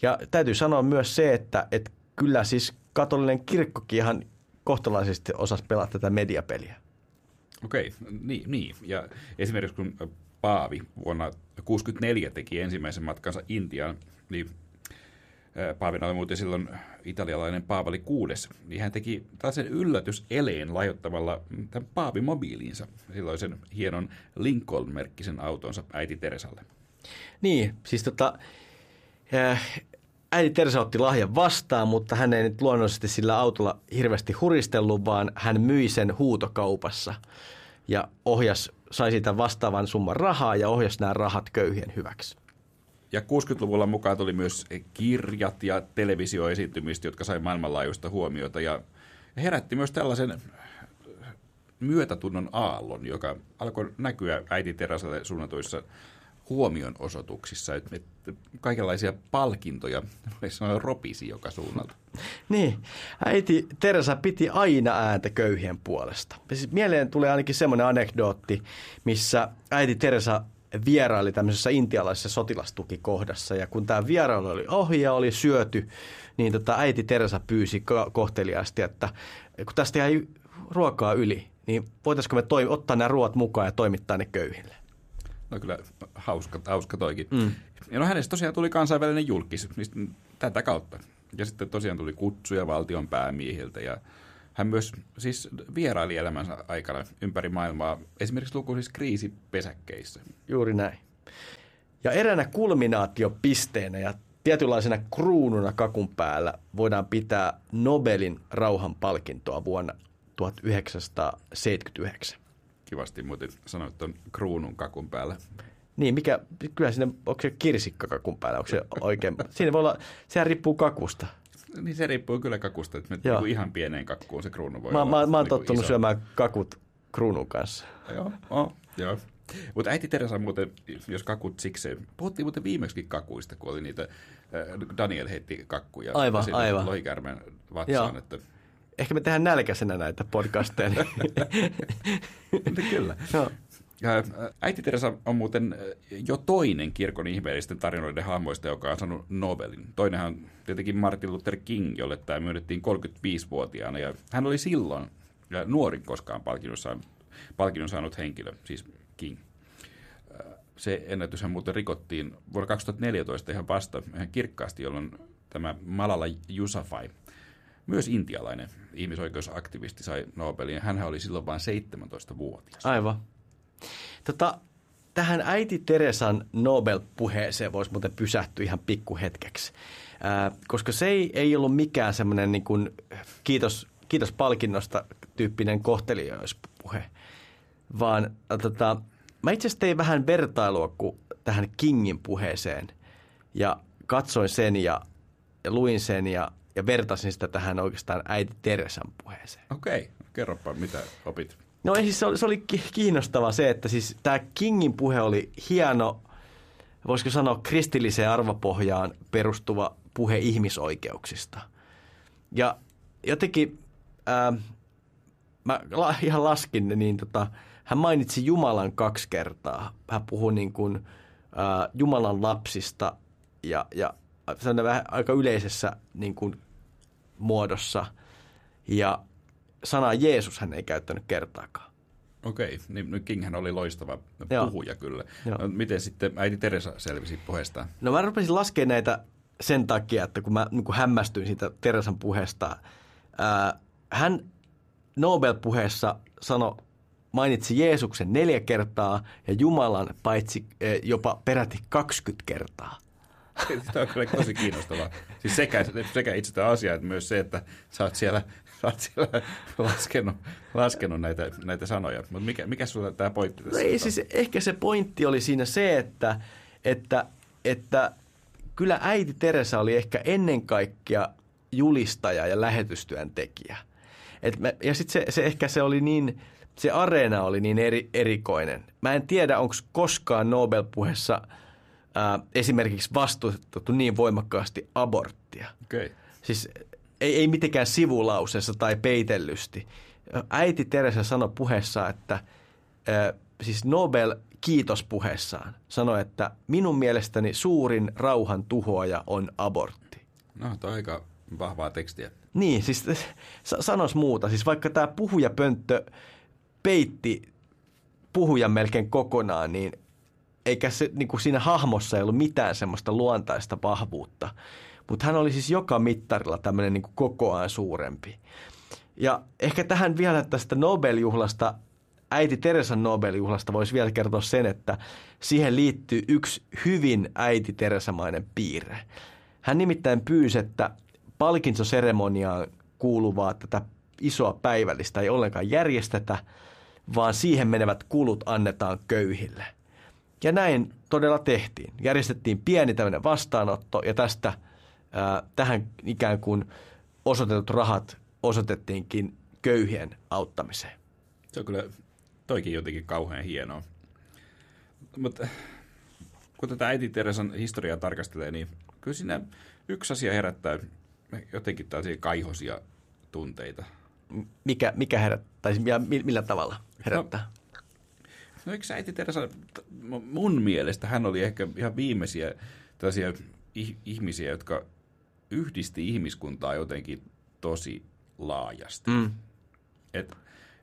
Ja täytyy sanoa myös se, että, että kyllä siis katolinen kirkkokin ihan kohtalaisesti osasi pelata tätä mediapeliä. Okei, niin, niin. Ja esimerkiksi kun Paavi vuonna 1964 teki ensimmäisen matkansa Intiaan, niin Paavina oli muuten silloin italialainen Paavali kuudes, niin hän teki tällaisen yllätyseleen lajottamalla tämän Paavimobiiliinsa, silloisen hienon Lincoln-merkkisen autonsa äiti Teresalle. Niin, siis tota, äiti Teresa otti lahjan vastaan, mutta hän ei nyt luonnollisesti sillä autolla hirveästi huristellut, vaan hän myi sen huutokaupassa – ja ohjas, sai siitä vastaavan summan rahaa ja ohjasi nämä rahat köyhien hyväksi. Ja 60-luvulla mukaan tuli myös kirjat ja televisioesiintymistä, jotka sai maailmanlaajuista huomiota ja herätti myös tällaisen myötätunnon aallon, joka alkoi näkyä äiti Terasalle suunnatuissa huomionosoituksissa, että kaikenlaisia palkintoja, voisi sanoa ropisi joka suunnalta. Niin, äiti Teresa piti aina ääntä köyhien puolesta. Siis mieleen tulee ainakin semmoinen anekdootti, missä äiti Teresa vieraili tämmöisessä intialaisessa sotilastukikohdassa. Ja kun tämä vierailu oli ohi ja oli syöty, niin tota äiti Teresa pyysi kohteliaasti, että kun tästä jäi ruokaa yli, niin voitaisiko me toi, ottaa nämä ruoat mukaan ja toimittaa ne köyhille. No kyllä hauska, hauska toikin. Mm. Ja no hänestä tosiaan tuli kansainvälinen julkis niin tätä kautta. Ja sitten tosiaan tuli kutsuja valtion päämiehiltä ja hän myös siis vieraili elämänsä aikana ympäri maailmaa, esimerkiksi lukuisissa kriisipesäkkeissä. Juuri näin. Ja eräänä kulminaatiopisteenä ja tietynlaisena kruununa kakun päällä voidaan pitää Nobelin rauhanpalkintoa vuonna 1979. Kivasti muuten sanoit tuon kruunun kakun päällä. Niin, mikä, kyllä sinne, onko se kirsikka kakun päällä, onko se oikein? [laughs] Siinä voi olla, sehän riippuu kakusta. Niin se riippuu kyllä kakusta, että me niin ihan pieneen kakkuun se kruunu voi mä, olla. Mä, mä oon niin tottunut iso. syömään kakut kruunun kanssa. Joo, oh, joo. Mutta äiti Teresa muuten, jos kakut siksi, puhuttiin muuten viimeksi kakuista, kun oli niitä, äh, Daniel heitti kakkuja. Aivan, aivan. Lohikärmen vatsaan, että Ehkä me tehdään nälkäisenä näitä podcasteja. [laughs] Kyllä. No. Äiti Teresa on muuten jo toinen kirkon ihmeellisten tarinoiden hahmoista, joka on saanut Nobelin. Toinenhan on tietenkin Martin Luther King, jolle tämä myönnettiin 35-vuotiaana. Ja hän oli silloin ja nuorin koskaan palkinnon saanut, palkinnon saanut henkilö, siis King. Se ennätyshän muuten rikottiin vuonna 2014 ihan vasta ihan kirkkaasti, jolloin tämä Malala Yousafzai – myös intialainen ihmisoikeusaktivisti sai Nobelin. Hän oli silloin vain 17-vuotias. Aivan. Tota, tähän äiti Teresan Nobel-puheeseen voisi muuten pysähtyä ihan pikkuhetkeksi. Ää, koska se ei, ei ollut mikään semmoinen niin kiitos, kiitos palkinnosta tyyppinen kohteliaispuhe, vaan tota, mä itse asiassa tein vähän vertailua kuin tähän Kingin puheeseen ja katsoin sen ja, ja luin sen ja ja vertasin sitä tähän oikeastaan äiti Teresan puheeseen. Okei, okay. kerropa mitä opit. No siis se oli, se oli kiinnostava se, että siis tämä Kingin puhe oli hieno, voisiko sanoa kristilliseen arvopohjaan perustuva puhe ihmisoikeuksista. Ja jotenkin, ää, mä ihan laskin, niin tota, hän mainitsi Jumalan kaksi kertaa. Hän puhui niin kuin, ää, Jumalan lapsista ja, ja vähän aika yleisessä niin kuin, muodossa. Ja sanaa Jeesus hän ei käyttänyt kertaakaan. Okei, niin Kinghän oli loistava Joo. puhuja kyllä. No, miten sitten äiti Teresa selvisi puheestaan? No mä rupesin laskemaan näitä sen takia, että kun mä niin kun hämmästyin siitä Teresan puheesta, ää, hän Nobel-puheessa sanoi, mainitsi Jeesuksen neljä kertaa ja Jumalan paitsi jopa peräti 20 kertaa. Tämä on kyllä tosi kiinnostavaa. Siis sekä, sekä itse tämä asia, että myös se, että sä oot siellä, sä oot siellä laskenut, laskenut näitä, näitä sanoja. Mutta mikä, mikä sulla tämä pointti tässä? No ei, siis ehkä se pointti oli siinä se, että, että, että kyllä äiti Teresa oli ehkä ennen kaikkea julistaja ja lähetystyön tekijä. Et me, ja sitten se, se ehkä se oli niin, se areena oli niin eri, erikoinen. Mä en tiedä, onko koskaan Nobel-puheessa – ää, esimerkiksi vastustettu niin voimakkaasti aborttia. Okay. Siis ei, ei mitenkään sivulauseessa tai peitellysti. Äiti Teresa sanoi puheessa, että ää, siis Nobel kiitospuheessaan sanoi, että minun mielestäni suurin rauhan tuhoaja on abortti. No, toi aika vahvaa tekstiä. Niin, siis [laughs] sanos muuta. Siis vaikka tämä puhujapönttö peitti puhujan melkein kokonaan, niin eikä se, niin kuin siinä hahmossa ei ollut mitään semmoista luontaista vahvuutta. Mutta hän oli siis joka mittarilla tämmöinen niin kokoaan suurempi. Ja ehkä tähän vielä tästä Nobel-juhlasta, äiti Teresan Nobel-juhlasta voisi vielä kertoa sen, että siihen liittyy yksi hyvin äiti Teresamainen piirre. Hän nimittäin pyysi, että palkintsoseremoniaan kuuluvaa tätä isoa päivällistä ei ollenkaan järjestetä, vaan siihen menevät kulut annetaan köyhille. Ja näin todella tehtiin. Järjestettiin pieni tämmöinen vastaanotto ja tästä ää, tähän ikään kuin osoitetut rahat osoitettiinkin köyhien auttamiseen. Se on kyllä toikin jotenkin kauhean hienoa. Mutta kun tätä äiti Teresan historiaa tarkastelee, niin kyllä siinä yksi asia herättää jotenkin tällaisia kaihosia tunteita. Mikä, mikä herättää, ja millä tavalla herättää? No, no eikö äiti Teresa, mun mielestä hän oli ehkä ihan viimeisiä tällaisia ihmisiä, jotka yhdisti ihmiskuntaa jotenkin tosi laajasti. Mm. Et,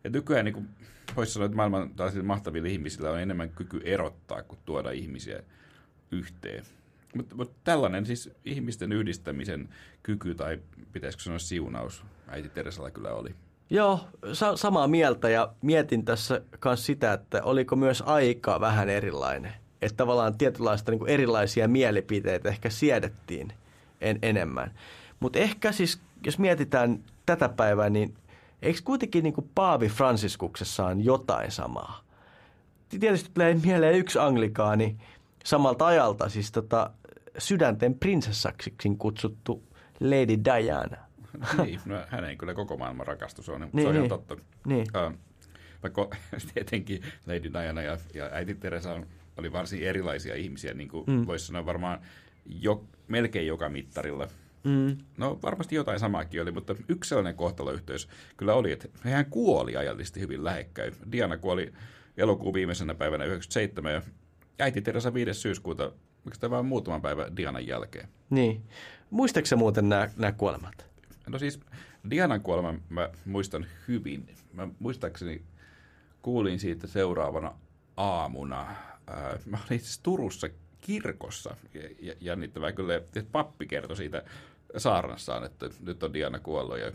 et nykyään niin voisi sanoa, että maailman mahtavilla ihmisillä on enemmän kyky erottaa kuin tuoda ihmisiä yhteen. Mutta mut tällainen siis ihmisten yhdistämisen kyky, tai pitäisikö sanoa siunaus, äiti Teresalla kyllä oli. Joo, sa- samaa mieltä ja mietin tässä myös sitä, että oliko myös aika vähän erilainen. Että tavallaan tietynlaista niin erilaisia mielipiteitä ehkä siedettiin en- enemmän. Mutta ehkä siis, jos mietitään tätä päivää, niin eikö kuitenkin niin Paavi Franciskuksessaan jotain samaa? Tietysti tulee mieleen yksi anglikaani samalta ajalta, siis tota, sydänten prinsessaksi kutsuttu Lady Diana. [laughs] niin, no, hän ei kyllä koko maailman rakastus se on, niin, se on niin, ihan totta. Niin. Uh, vaikka [laughs] tietenkin Lady Diana ja, ja äiti Teresa oli varsin erilaisia ihmisiä, niin kuin mm. voisi sanoa varmaan jo, melkein joka mittarilla. Mm. No varmasti jotain samaakin oli, mutta yksi sellainen kohtaloyhteys kyllä oli, että hän kuoli ajallisesti hyvin lähekkäin. Diana kuoli elokuun viimeisenä päivänä 97 ja äiti Teresa 5. syyskuuta Miksi tämä vain muutaman päivän Dianan jälkeen? Niin. Muistaaksä muuten nämä, nämä kuolemat? No siis Dianan kuoleman mä muistan hyvin. Mä muistaakseni kuulin siitä seuraavana aamuna. Mä olin itse Turussa kirkossa. Jännittävää kyllä, että pappi kertoi siitä saarnassaan, että nyt on Diana kuollut ja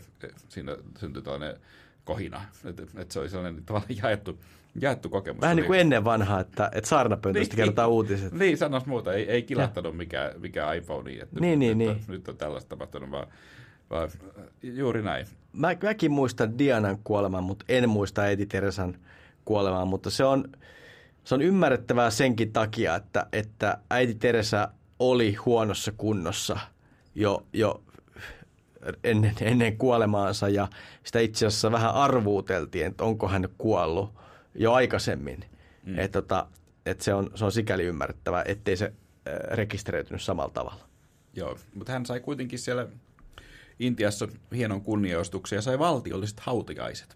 siinä syntyi tällainen kohina. Että, että se oli sellainen tavallaan jaettu jaettu kokemus. Vähän niin kuin ennen vanhaa, että, että saarnapöntöstä niin, kerrotaan uutiset. Niin, sanoisi muuta. Ei, ei kilahtanut mikään, mikä iPhone. Että niin, niin, nyt, niin. On, nyt on tällaista tapahtunut, vaan, vaan juuri näin. Mä, mäkin muistan Dianan kuoleman, mutta en muista äiti Teresan kuolemaa, mutta se on, se on ymmärrettävää senkin takia, että, että äiti Teresa oli huonossa kunnossa jo, jo ennen, ennen kuolemaansa ja sitä itse asiassa vähän arvuuteltiin, että onko hän kuollut – jo aikaisemmin. Mm. Että tota, et se, on, se on sikäli ymmärrettävää, ettei se rekisteröitynyt samalla tavalla. Joo, mutta hän sai kuitenkin siellä Intiassa hienon kunniaostuksen ja sai valtiolliset hautajaiset.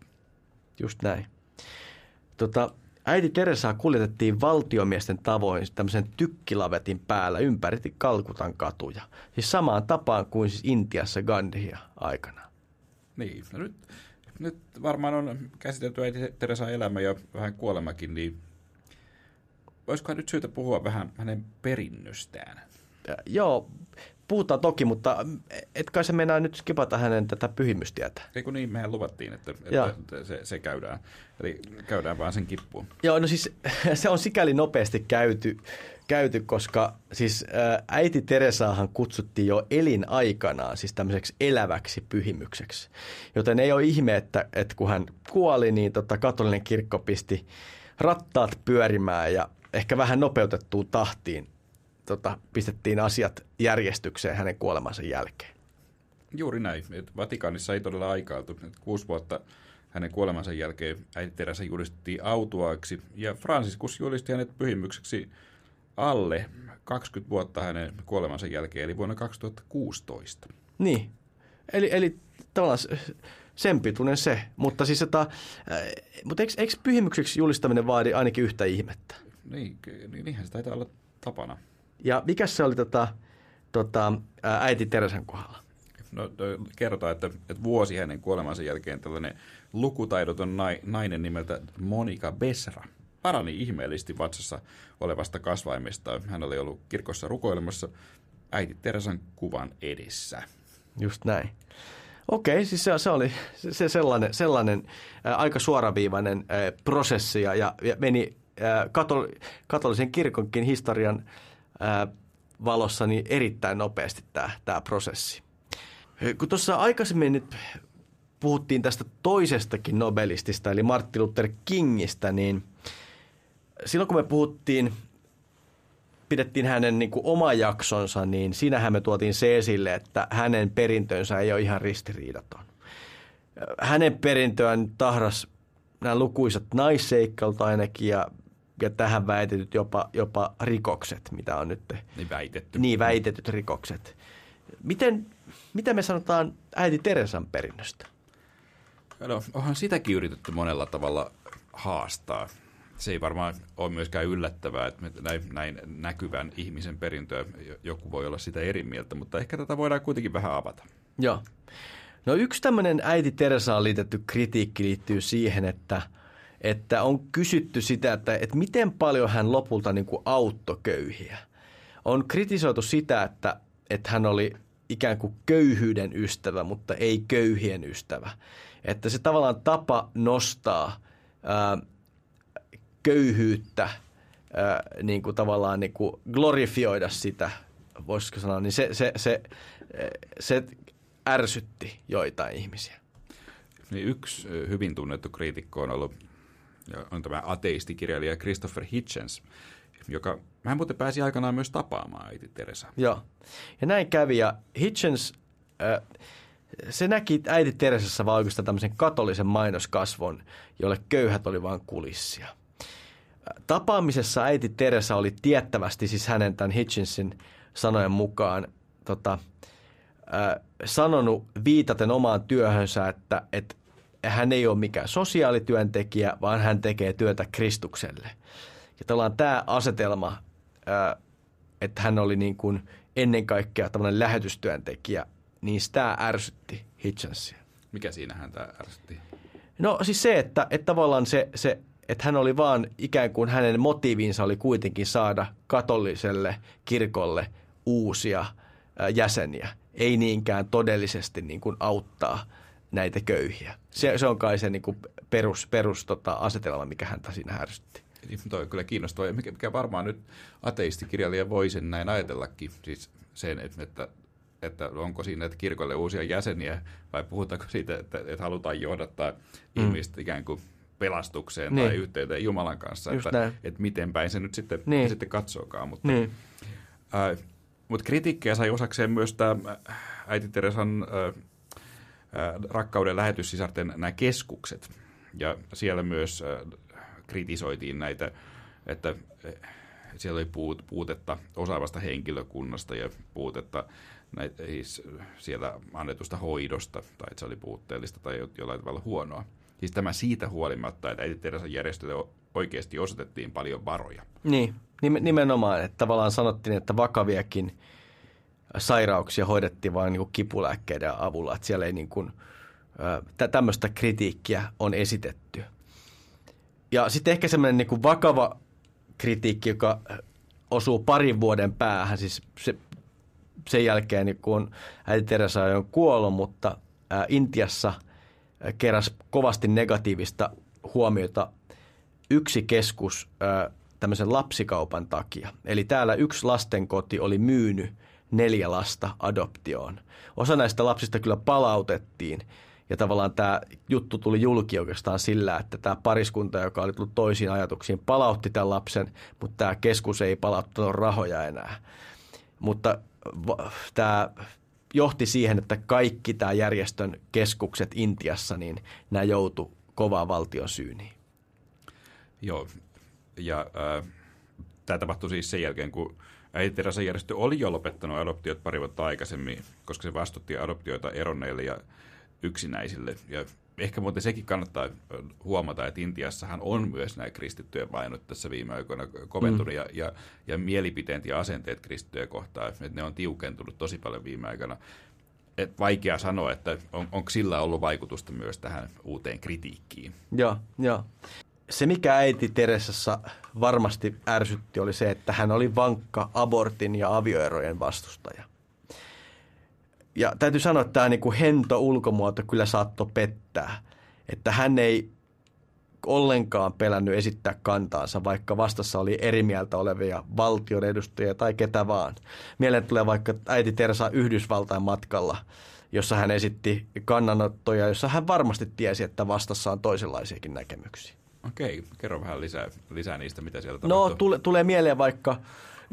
Just näin. Tota, äiti Teresaa kuljetettiin valtiomiesten tavoin tämmöisen tykkilavetin päällä ympäri Kalkutan katuja. Siis samaan tapaan kuin siis Intiassa Gandhia aikana. Niin, no nyt nyt varmaan on käsitelty äiti Teresa elämä ja vähän kuolemakin, niin olisikohan nyt syytä puhua vähän hänen perinnöstään? Ja, joo, puhutaan toki, mutta et kai se mennään nyt skipata hänen tätä pyhimystietä. Ei kun niin, mehän luvattiin, että, että se, se käydään. Eli käydään vaan sen kippuun. Joo, no siis [laughs] se on sikäli nopeasti käyty, käyty, koska siis äiti Teresaahan kutsuttiin jo elinaikanaan siis tämmöiseksi eläväksi pyhimykseksi. Joten ei ole ihme, että, että kun hän kuoli, niin tota, katolinen kirkko pisti rattaat pyörimään ja ehkä vähän nopeutettuun tahtiin tota, pistettiin asiat järjestykseen hänen kuolemansa jälkeen. Juuri näin. Vatikaanissa ei todella aikailtu. Kuusi vuotta hänen kuolemansa jälkeen äiti Teresa julistettiin autuaaksi ja Franciscus julisti hänet pyhimykseksi alle 20 vuotta hänen kuolemansa jälkeen, eli vuonna 2016. Niin, eli, eli tavallaan sen pituinen se, mutta siis että, äh, mutta eikö, eikö pyhimykseksi julistaminen vaadi ainakin yhtä ihmettä? Niin, niin niinhän se taitaa olla tapana. Ja mikä se oli tota, tota, äiti Teresan kohdalla? No, kerrotaan, että, että vuosi hänen kuolemansa jälkeen tällainen lukutaidoton nainen nimeltä Monika Besra parani ihmeellisesti vatsassa olevasta kasvaimesta. Hän oli ollut kirkossa rukoilemassa äiti Teresan kuvan edessä. Just näin. Okei, siis se, se oli se sellainen, sellainen ää, aika suoraviivainen ää, prosessi ja, ja meni ää, katol, katolisen kirkonkin historian valossa niin erittäin nopeasti tämä, tämä prosessi. Kun tuossa aikaisemmin nyt puhuttiin tästä toisestakin nobelistista, eli Martin Luther Kingistä, niin silloin kun me puhuttiin, pidettiin hänen niin kuin oma jaksonsa, niin siinähän me tuotiin se esille, että hänen perintönsä ei ole ihan ristiriidaton. Hänen perintöään tahras nämä lukuisat naisseikkailut ainakin ja, ja tähän väitetyt jopa, jopa rikokset, mitä on nyt. Niin väitetty. Niin väitetyt rikokset. Miten, mitä me sanotaan äiti Teresan perinnöstä? No, onhan sitäkin yritetty monella tavalla haastaa. Se ei varmaan ole myöskään yllättävää, että näin, näin näkyvän ihmisen perintöä joku voi olla sitä eri mieltä, mutta ehkä tätä voidaan kuitenkin vähän avata. Joo. No yksi tämmöinen äiti Teresaan liitetty kritiikki liittyy siihen, että, että on kysytty sitä, että, että miten paljon hän lopulta niin kuin auttoi köyhiä. On kritisoitu sitä, että, että hän oli ikään kuin köyhyyden ystävä, mutta ei köyhien ystävä. Että se tavallaan tapa nostaa ää, köyhyyttä, ää, niin kuin tavallaan niin kuin glorifioida sitä, voisiko sanoa, niin se, se, se, se ärsytti joitain ihmisiä. Niin yksi hyvin tunnettu kriitikko on ollut on tämä ateistikirjailija Christopher Hitchens, joka hän muuten pääsi aikanaan myös tapaamaan äiti Teresa. Joo, ja näin kävi. Ja Hitchens, äh, se näki äiti Teresassa vaan oikeastaan tämmöisen katolisen mainoskasvon, jolle köyhät oli vain kulissia. Tapaamisessa äiti Teresa oli tiettävästi, siis hänen tämän Hitchensin sanojen mukaan, tota, äh, sanonut viitaten omaan työhönsä, että, että hän ei ole mikään sosiaalityöntekijä, vaan hän tekee työtä Kristukselle. Ja tavallaan tämä asetelma, että hän oli niin kuin ennen kaikkea tämmöinen lähetystyöntekijä, niin sitä ärsytti Hitchensia. Mikä siinä häntä ärsytti? No siis se, että, että tavallaan se, se, että hän oli vaan ikään kuin hänen motiivinsa oli kuitenkin saada katoliselle kirkolle uusia jäseniä ei niinkään todellisesti niin kuin auttaa näitä köyhiä. Se, se on kai se niin kuin perus, perus tota, asetelma, mikä häntä siinä härsytti. Toi on kyllä kiinnostavaa, mikä, mikä varmaan nyt ateistikirjailija voi sen näin ajatellakin, siis sen, että, että onko siinä että kirkolle uusia jäseniä vai puhutaanko siitä, että, että halutaan johdattaa mm. ihmistä ikään kuin pelastukseen niin. tai yhteyteen Jumalan kanssa, että, että miten päin se nyt sitten, niin. sitten katsookaan. Mutta, niin. ää, mutta kritiikkiä sai osakseen myös tämä äh, äiti Teresan äh, äh, rakkauden lähetyssisarten nämä keskukset. Ja siellä myös kritisoitiin näitä, että siellä oli puut, puutetta osaavasta henkilökunnasta ja puutetta näitä, siis siellä annetusta hoidosta, tai että se oli puutteellista tai jollain tavalla huonoa. Siis tämä siitä huolimatta, että äiti Teresan järjestölle oikeasti osoitettiin paljon varoja. Niin, nimenomaan, että tavallaan sanottiin, että vakaviakin sairauksia hoidettiin vain niin kipulääkkeiden avulla, että siellä ei niin kuin, tämmöistä kritiikkiä on esitetty. Ja sitten ehkä semmoinen niin kuin vakava kritiikki, joka osuu parin vuoden päähän, siis se, sen jälkeen niin kun äiti Teresa on kuollut, mutta ää, Intiassa keräs kovasti negatiivista huomiota yksi keskus ää, tämmöisen lapsikaupan takia. Eli täällä yksi lastenkoti oli myynyt neljä lasta adoptioon. Osa näistä lapsista kyllä palautettiin ja tavallaan tämä juttu tuli julki oikeastaan sillä, että tämä pariskunta, joka oli tullut toisiin ajatuksiin, palautti tämän lapsen, mutta tämä keskus ei palauttanut rahoja enää. Mutta tämä johti siihen, että kaikki tämä järjestön keskukset Intiassa, niin nämä joutu kovaa valtion syyniin. Joo, ja äh, tämä tapahtui siis sen jälkeen, kun äiti Teresa järjestö oli jo lopettanut adoptiot pari vuotta aikaisemmin, koska se vastutti adoptioita eronneille ja yksinäisille. Ja ehkä muuten sekin kannattaa huomata, että Intiassahan on myös nämä kristittyjen vainot tässä viime aikoina koventunut mm. ja, ja, ja mielipiteet ja asenteet kristittyjä kohtaan, että ne on tiukentunut tosi paljon viime aikana. Et vaikea sanoa, että on, onko sillä ollut vaikutusta myös tähän uuteen kritiikkiin. Joo, joo se, mikä äiti Teresassa varmasti ärsytti, oli se, että hän oli vankka abortin ja avioerojen vastustaja. Ja täytyy sanoa, että tämä niin kuin hento ulkomuoto kyllä saattoi pettää. Että hän ei ollenkaan pelännyt esittää kantaansa, vaikka vastassa oli eri mieltä olevia valtion edustajia tai ketä vaan. Mieleen tulee vaikka äiti Teresa Yhdysvaltain matkalla jossa hän esitti kannanottoja, jossa hän varmasti tiesi, että vastassa on toisenlaisiakin näkemyksiä. Okei, kerro vähän lisää, lisää niistä, mitä sieltä No tapahtui. tule, tulee mieleen vaikka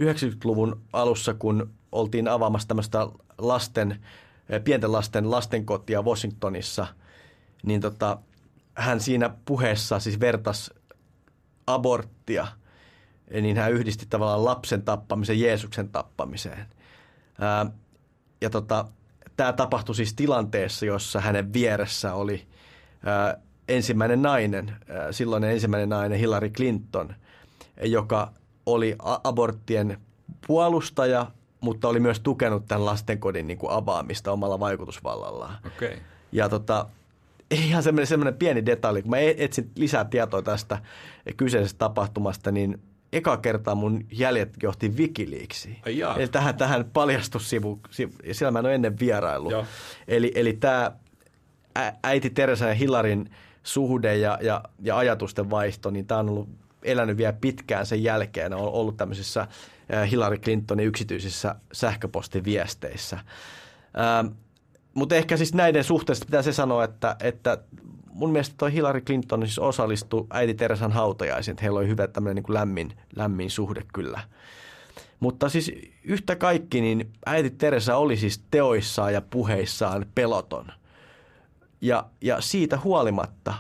90-luvun alussa, kun oltiin avaamassa tämmöistä lasten, eh, pienten lasten lastenkotia Washingtonissa, niin tota, hän siinä puheessa siis vertas aborttia, niin hän yhdisti tavallaan lapsen tappamisen Jeesuksen tappamiseen. Ää, ja tota, tämä tapahtui siis tilanteessa, jossa hänen vieressä oli ää, ensimmäinen nainen, silloinen ensimmäinen nainen Hillary Clinton, joka oli aborttien puolustaja, mutta oli myös tukenut tämän lastenkodin niin kuin avaamista omalla vaikutusvallallaan. Okei. Ja tota, [laughs] ihan semmoinen, semmoinen pieni detalji, kun mä e- etsin lisää tietoa tästä kyseisestä tapahtumasta, niin eka kertaa mun jäljet johti Wikileaksiin. Eli tähän, tähän paljastussivu, si- ja siellä mä en ole ennen vierailu. Joo. Eli, eli tämä äiti Teresa ja Hillarin suhde ja, ja, ja ajatusten vaihto, niin tämä on ollut elänyt vielä pitkään sen jälkeen. On ollut tämmöisissä Hillary Clintonin yksityisissä sähköpostiviesteissä. Ähm, mutta ehkä siis näiden suhteesta pitää se sanoa, että, että mun mielestä toi Hillary Clinton siis osallistui äiti Teresan hautajaisiin, että heillä oli hyvä tämmöinen niin lämmin, lämmin suhde kyllä. Mutta siis yhtä kaikki, niin äiti Teresa oli siis teoissaan ja puheissaan peloton. Ja, ja siitä huolimatta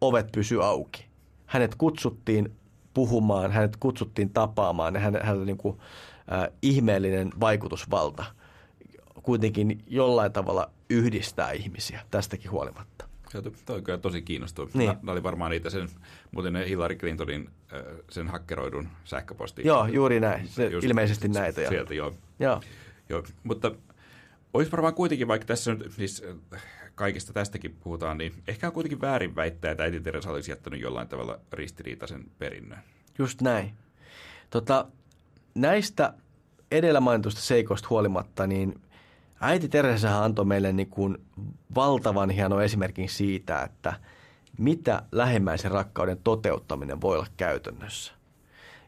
ovet pysy auki. Hänet kutsuttiin puhumaan, hänet kutsuttiin tapaamaan ja hänellä oli niin kuin, äh, ihmeellinen vaikutusvalta kuitenkin jollain tavalla yhdistää ihmisiä tästäkin huolimatta. Se on kyllä tosi kiinnostava. Niin. Nämä oli varmaan niitä sen, muuten ne Hillary Clintonin sen hakkeroidun sähköpostin. Joo, juuri näin. Se, Just ilmeisesti näitä. Sieltä, joo. Joo. joo. Mutta olisi varmaan kuitenkin, vaikka tässä nyt siis kaikista tästäkin puhutaan, niin ehkä on kuitenkin väärin väittää, että äiti Teresa olisi jättänyt jollain tavalla ristiriitaisen perinnön. Just näin. Tota, näistä edellä mainitusta seikoista huolimatta, niin äiti Teresa antoi meille niin kuin valtavan hieno esimerkin siitä, että mitä lähimmäisen rakkauden toteuttaminen voi olla käytännössä.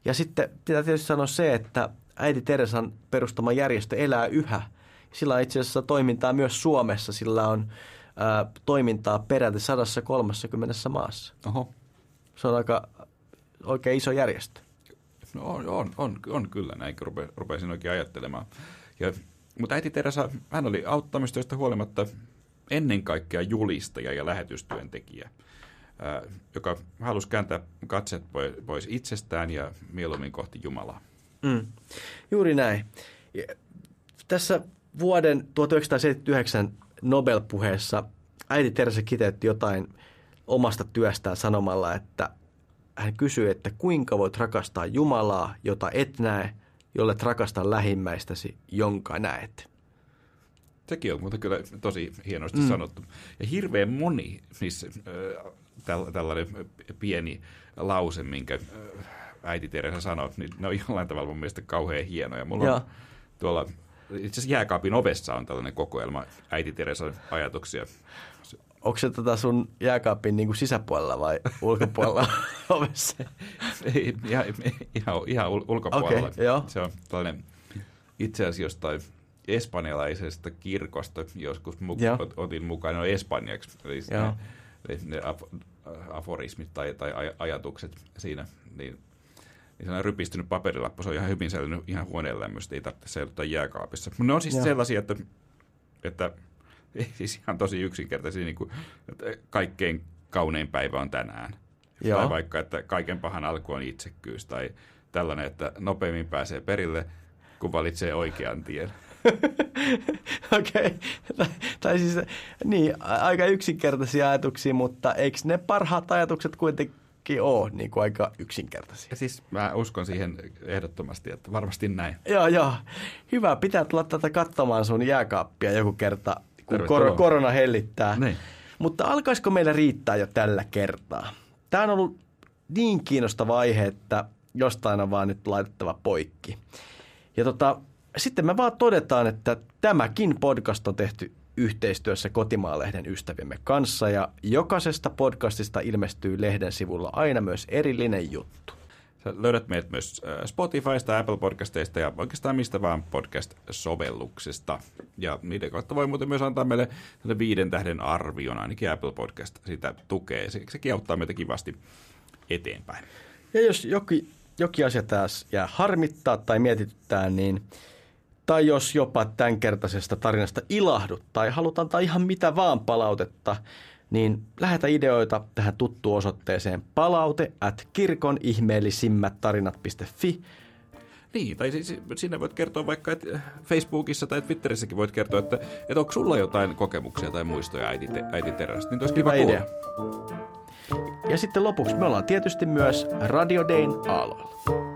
Ja sitten pitää tietysti sanoa se, että äiti Teresan perustama järjestö elää yhä. Sillä on itse asiassa toimintaa myös Suomessa. Sillä on ää, toimintaa peräti 130 maassa. Oho. Se on aika oikein iso järjestö. No on, on, on, on kyllä, näin kun rupe, rupesin oikein ajattelemaan. Ja, mutta äiti Teresa, hän oli auttamistyöstä huolimatta ennen kaikkea julistaja ja lähetystyöntekijä, ää, joka halusi kääntää katset poi- pois itsestään ja mieluummin kohti Jumalaa. Mm. Juuri näin. Ja Tässä vuoden 1979 Nobel-puheessa äiti Teresa kiteytti jotain omasta työstään sanomalla, että hän kysyi, että kuinka voit rakastaa Jumalaa, jota et näe, jolle rakastaa lähimmäistäsi, jonka näet. Sekin on muuten kyllä tosi hienosti mm. sanottu. Ja hirveän moni, siis äh, täl, tällainen pieni lause, minkä äh, äiti Teresa sanoi, niin ne on jollain tavalla mun mielestä kauhean hienoja. Mulla Joo. on tuolla, itse asiassa jääkaapin ovessa on tällainen kokoelma äiti Teresan ajatuksia. Onko se tota sun jääkaapin niin kuin sisäpuolella vai [laughs] ulkopuolella ovessa? Ei, ihan, ihan, ihan ul- ulkopuolella. Okei, joo. Se on tällainen itse asiassa jostain espanjalaisesta kirkosta joskus mu- Joo. otin mukaan, ne on espanjaksi, eli Joo. ne, ne af- aforismit tai, tai aj- ajatukset siinä, niin, niin se on rypistynyt paperilappu, se on ihan hyvin säilynyt ihan huoneen lämmöstä, ei tarvitse säilyttää jääkaapissa. Mutta ne on siis Joo. sellaisia, että, että [laughs] siis ihan tosi yksinkertaisia, niin kuin, että kaikkein kaunein päivä on tänään. Joo. Tai vaikka, että kaiken pahan alku on itsekkyys, tai tällainen, että nopeammin pääsee perille, kun valitsee oikean tien. [laughs] Okei. Okay. Tai siis, niin, aika yksinkertaisia ajatuksia, mutta eikö ne parhaat ajatukset kuitenkin ole niin kuin aika yksinkertaisia? Ja siis mä uskon siihen ehdottomasti, että varmasti näin. Joo, joo. Hyvä. Pitää tulla tätä katsomaan sun jääkaappia joku kerta, kun kor- korona hellittää. Niin. Mutta alkaisiko meillä riittää jo tällä kertaa? Tämä on ollut niin kiinnostava aihe, että jostain on vaan nyt laitettava poikki. Ja tota, sitten me vaan todetaan, että tämäkin podcast on tehty yhteistyössä Kotimaalehden ystäviemme kanssa ja jokaisesta podcastista ilmestyy lehden sivulla aina myös erillinen juttu. Sä löydät meidät myös äh, Spotifysta, Apple Podcasteista ja oikeastaan mistä vaan podcast-sovelluksesta. Ja niiden kautta voi muuten myös antaa meille viiden tähden arvion, ainakin Apple Podcast sitä tukee. Se, sekin auttaa meitä kivasti eteenpäin. Ja jos jokin, jokin asia taas jää harmittaa tai mietityttää, niin tai jos jopa tämänkertaisesta tarinasta ilahduttaa ja halutaan antaa ihan mitä vaan palautetta, niin lähetä ideoita tähän tuttuun osoitteeseen palaute at kirkon ihmeellisimmät tarinat.fi. Niin, tai siis sinne voit kertoa vaikka, että Facebookissa tai Twitterissäkin voit kertoa, että, että onko sulla jotain kokemuksia tai muistoja äitite, äititerästä. Niin Hyvä idea. Ja sitten lopuksi me ollaan tietysti myös Radio Dayn aloilla.